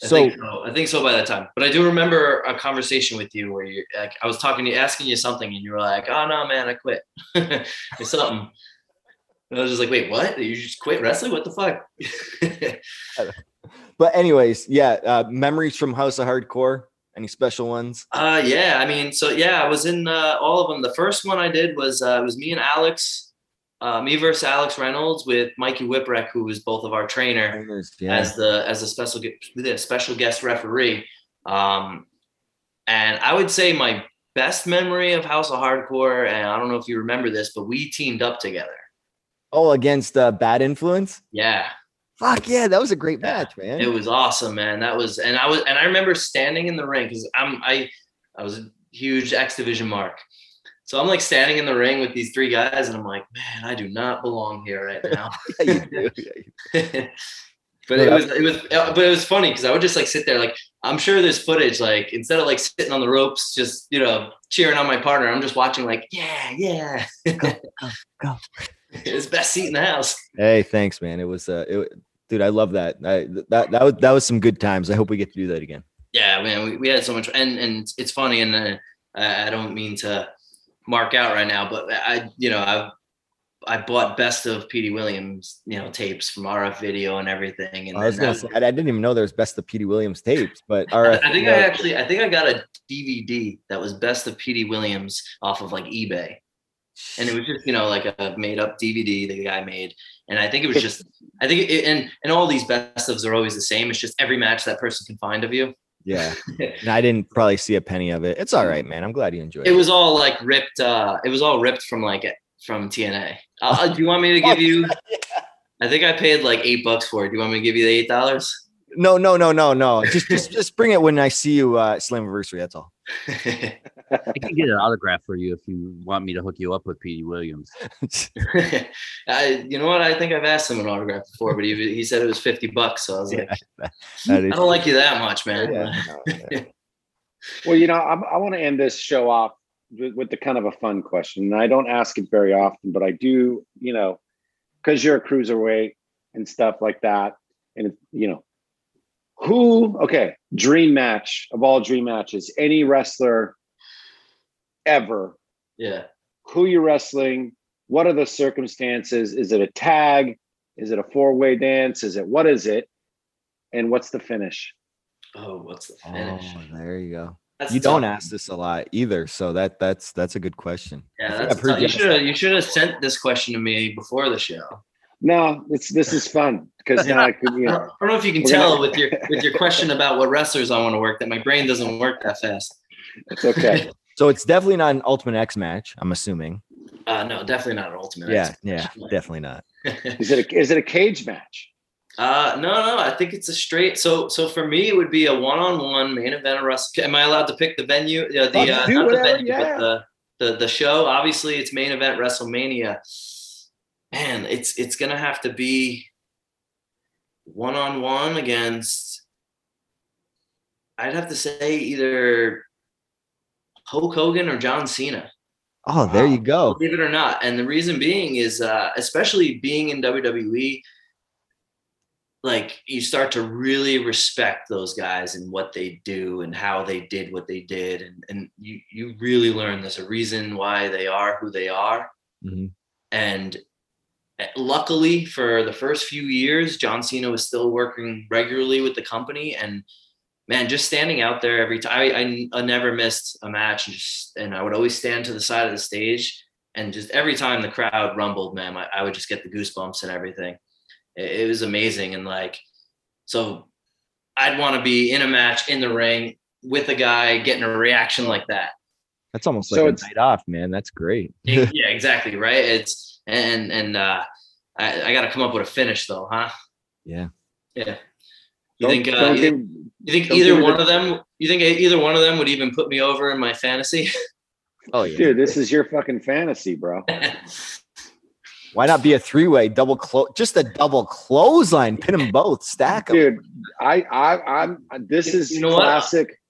I So think so. I think so by that time. But I do remember a conversation with you where you like I was talking to you, asking you something, and you were like, "Oh no, man, I quit." [laughs] or something. And I was just like, "Wait, what? You just quit wrestling? What the fuck?" [laughs] But anyways, yeah, uh, memories from House of Hardcore. Any special ones? Uh, yeah. I mean, so yeah, I was in uh, all of them. The first one I did was uh, it was me and Alex, uh, me versus Alex Reynolds with Mikey Whipwreck, who was both of our trainer. Trainers, Yeah. as the as a special the special guest referee. Um, and I would say my best memory of House of Hardcore, and I don't know if you remember this, but we teamed up together. Oh, against uh, Bad Influence. Yeah, Fuck yeah, that was a great Yeah, match, man. it was awesome, man. That was, and I was, and I remember standing in the ring because I'm I I was a huge X Division mark. So I'm like standing in the ring with these three guys, and I'm like, man, I do not belong here right now. [laughs] Yeah, you do. [laughs] Yeah, you- but it was it was uh, but it was funny because I would just like sit there like I'm sure there's footage like instead of like sitting on the ropes just you know cheering on my partner I'm just watching like yeah yeah Go, go, [laughs] go. it's best seat in the house Hey, thanks, man. It was, uh, it, dude, I love that. I, that that was that was some good times. I hope we get to do that again. yeah man we, we had so much and and it's- funny and uh, I don't mean to mark out right now but I you know I I bought best of Petey Williams you know tapes from RF video and everything and I was gonna say, I, I didn't even know there was best of Petey Williams tapes, but all [laughs] I, right. I think I actually, I think I got a DVD that was best of Petey Williams off of like eBay, and it was just you know like a made up DVD that the guy made, and I think it was just, I think it, and and all these best ofs are always the same. It's just every match that person can find of you. Yeah. [laughs] And I didn't probably see a penny of it. It's all right, man. I'm glad you enjoyed It it. was all like ripped. uh It was all ripped from like from TNA. Uh, do you want me to give you? [laughs] I think I paid like eight bucks for it. Do you want me to give you the eight dollars? No, no, no, no, no. Just just just bring it when I see you uh Slammiversary. That's all. I can get an autograph for you if you want me to hook you up with Petey Williams. [laughs] I, you know what? I think I've asked him an autograph before, but he, he said it was 50 bucks. So I was like, [laughs] that- hmm, that I don't like you that much, man. Yeah, [laughs] no, yeah. Well, you know, I, I want to end this show off with, with the kind of a fun question. And I don't ask it very often, but I do, you know, because you're a cruiserweight and stuff like that. And, it- you know, who, okay, dream match of all dream matches, any wrestler ever, Yeah. who you're wrestling, what are the circumstances? Is it a tag? Is it a four way dance? Is it what is it? And what's the finish? Oh, what's the oh, finish? Oh, there you go. That's You tough. don't ask this a lot either, so that that's that's a good question. Yeah, that's I've heard tough. you you should have you should have sent this question to me before the show. No, it's this is fun because now I could, you know, don't, [laughs] I don't know if you can tell gonna- with your with your question about what wrestlers I want to work that my brain doesn't work that fast. it's okay. [laughs] So it's definitely not an Ultimate X match. I'm assuming. Uh, no, definitely not an ultimate. Yeah, X yeah, match. definitely not. [laughs] Is it a, is it a cage match? Uh, no, no, I think it's a straight. So, so for me, it would be a one-on-one main event of Wrestle. Am I allowed to pick the venue? Yeah, the uh, do not the venue, yeah. but the, the the show. Obviously, it's main event WrestleMania. Man, it's it's gonna have to be one-on-one against. I'd have to say either Hulk Hogan or John Cena. Oh, there you go. Believe it or not. And the reason being is, uh, especially being in WWE, like you start to really respect those guys and what they do and how they did what they did. And, and you, you really learn there's a reason why they are who they are. Mhm. And luckily for the first few years, John Cena was still working regularly with the company. And man, just standing out there every time, I, I, I never missed a match. And, just, and I would always stand to the side of the stage. And just every time the crowd rumbled, man, I, I would just get the goosebumps and everything. It, it was amazing. And like, so I'd want to be in a match in the ring with a guy getting a reaction like that. That's almost So like a night off, man. That's great. [laughs] yeah, exactly. Right. It's, and, and, uh, I, I got to come up with a finish though, huh? Yeah. Yeah. You Don't- think, uh, don't you, give- you think either give it one of them, you think either one of them would even put me over in my fantasy? [laughs] Oh yeah. dude, this is your fucking fantasy, bro. [laughs] Why not be a three way double close? Just a double clothesline, pin them both, stack them. Dude, I I I'm this is you know what? classic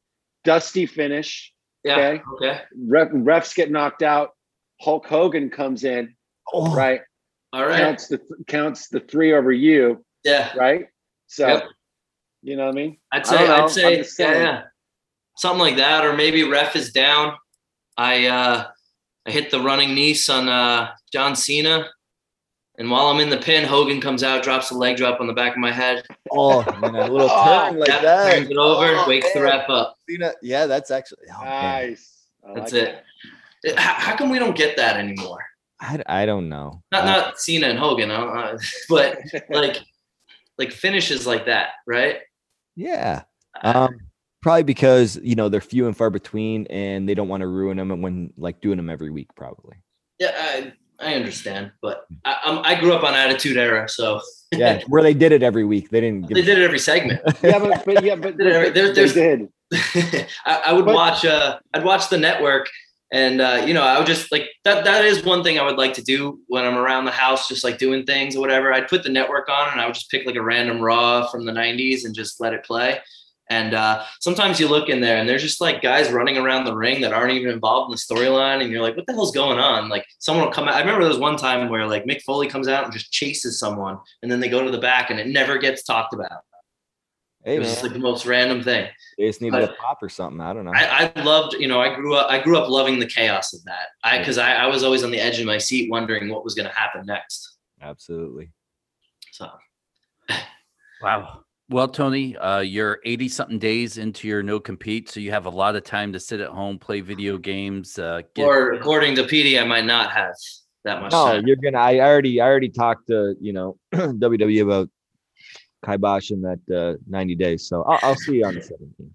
dusty finish. yeah. Okay. Okay. Ref, refs get knocked out. Hulk Hogan comes in, Oh, right? All right. Counts the counts the three over you, Yeah. right? So Yep. you know what I mean? I'd say. I'd say, yeah, yeah, something like that, or maybe ref is down. I uh, I hit the running Nese on uh, John Cena, and while I'm in the pin, Hogan comes out, drops a leg drop on the back of my head, oh, man, a little [laughs] Oh, turn like yeah, that. turns it over, Oh, wakes the ref up. Cena- Yeah, that's actually. Oh. Nice. I That's like it. It- How, how come we don't get that anymore? I, I don't know. Not Uh, not Cena and Hogan, uh, [laughs] uh, but like like finishes like that, right? yeah. Um, probably because you know they're few and far between, and they don't want to ruin them when like doing them every week. Probably. yeah, I I understand, but I, I'm, I grew up on Attitude Era, so Yeah, [laughs] where they did it every week. They didn't. they Give, did it every segment. [laughs] yeah, but, but yeah, but, There- but there- they there's- did. I, I would But- watch uh I'd watch the network and uh you know I would just like that that is one thing I would like to do when I'm around the house just like doing things or whatever. I'd put the network on and I would just pick like a random raw from the 90s and just let it play. And uh sometimes you look in there and there's just like guys running around the ring that aren't even involved in the storyline and you're like what the hell's going on? Like someone will come out I remember there was one time where like Mick Foley comes out and just chases someone and then they go to the back and it never gets talked about hey it was man, just like the most random thing they just needed a pop or something. I don't know. I, I loved, you know, I grew up, I grew up loving the chaos of that. I, cause I, I was always on the edge of my seat wondering what was going to happen next. Absolutely. So Wow. Well, Tony, uh, you're 80 something days into your no compete, so you have a lot of time to sit at home, play video games. Uh, get, or according to Petey, I might not have that much No, time. you're gonna. I already, I already talked to you know [clears throat] WWE about Kibosh in that uh, 90 days. So I'll, I'll see you on the 17th.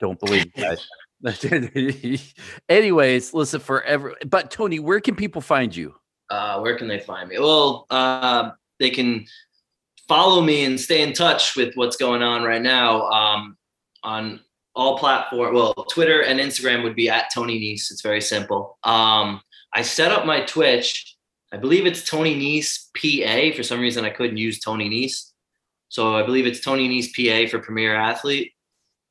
don't believe that. [laughs] Anyways, listen forever. But Tony, where can people find you? Uh, where can they find me? Well, uh, they can follow me and stay in touch with what's going on right now um, on all platform. Well, Twitter and Instagram would be at Tony Nese. It's very simple. Um, I set up my Twitch. I believe it's Tony Nese PA. For some reason, I couldn't use Tony Nese, so I believe it's Tony Nese PA for Premier Athlete.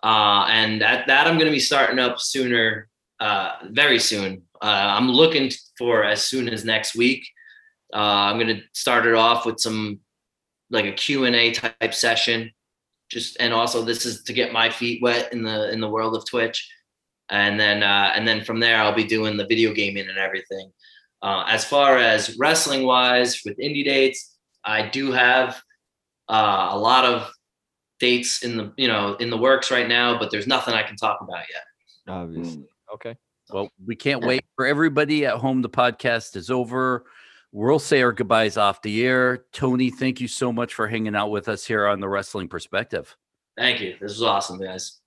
Uh, and at that, I'm going to be starting up sooner, uh, very soon. Uh, I'm looking for as soon as next week. Uh, I'm going to start it off with some like a Q&A type session just and also this is to get my feet wet in the in the world of Twitch and then uh, and then from there I'll be doing the video gaming and everything. Uh, as far as wrestling wise with indie dates, I do have uh, a lot of dates in the you know in the works right now, but there's nothing I can talk about yet. Obviously. Okay. Well, we can't wait for everybody at home. The podcast is over. We'll say our goodbyes off the air. Tony, thank you so much for hanging out with us here on the Wrestling Perspective. Thank you. This was awesome, guys.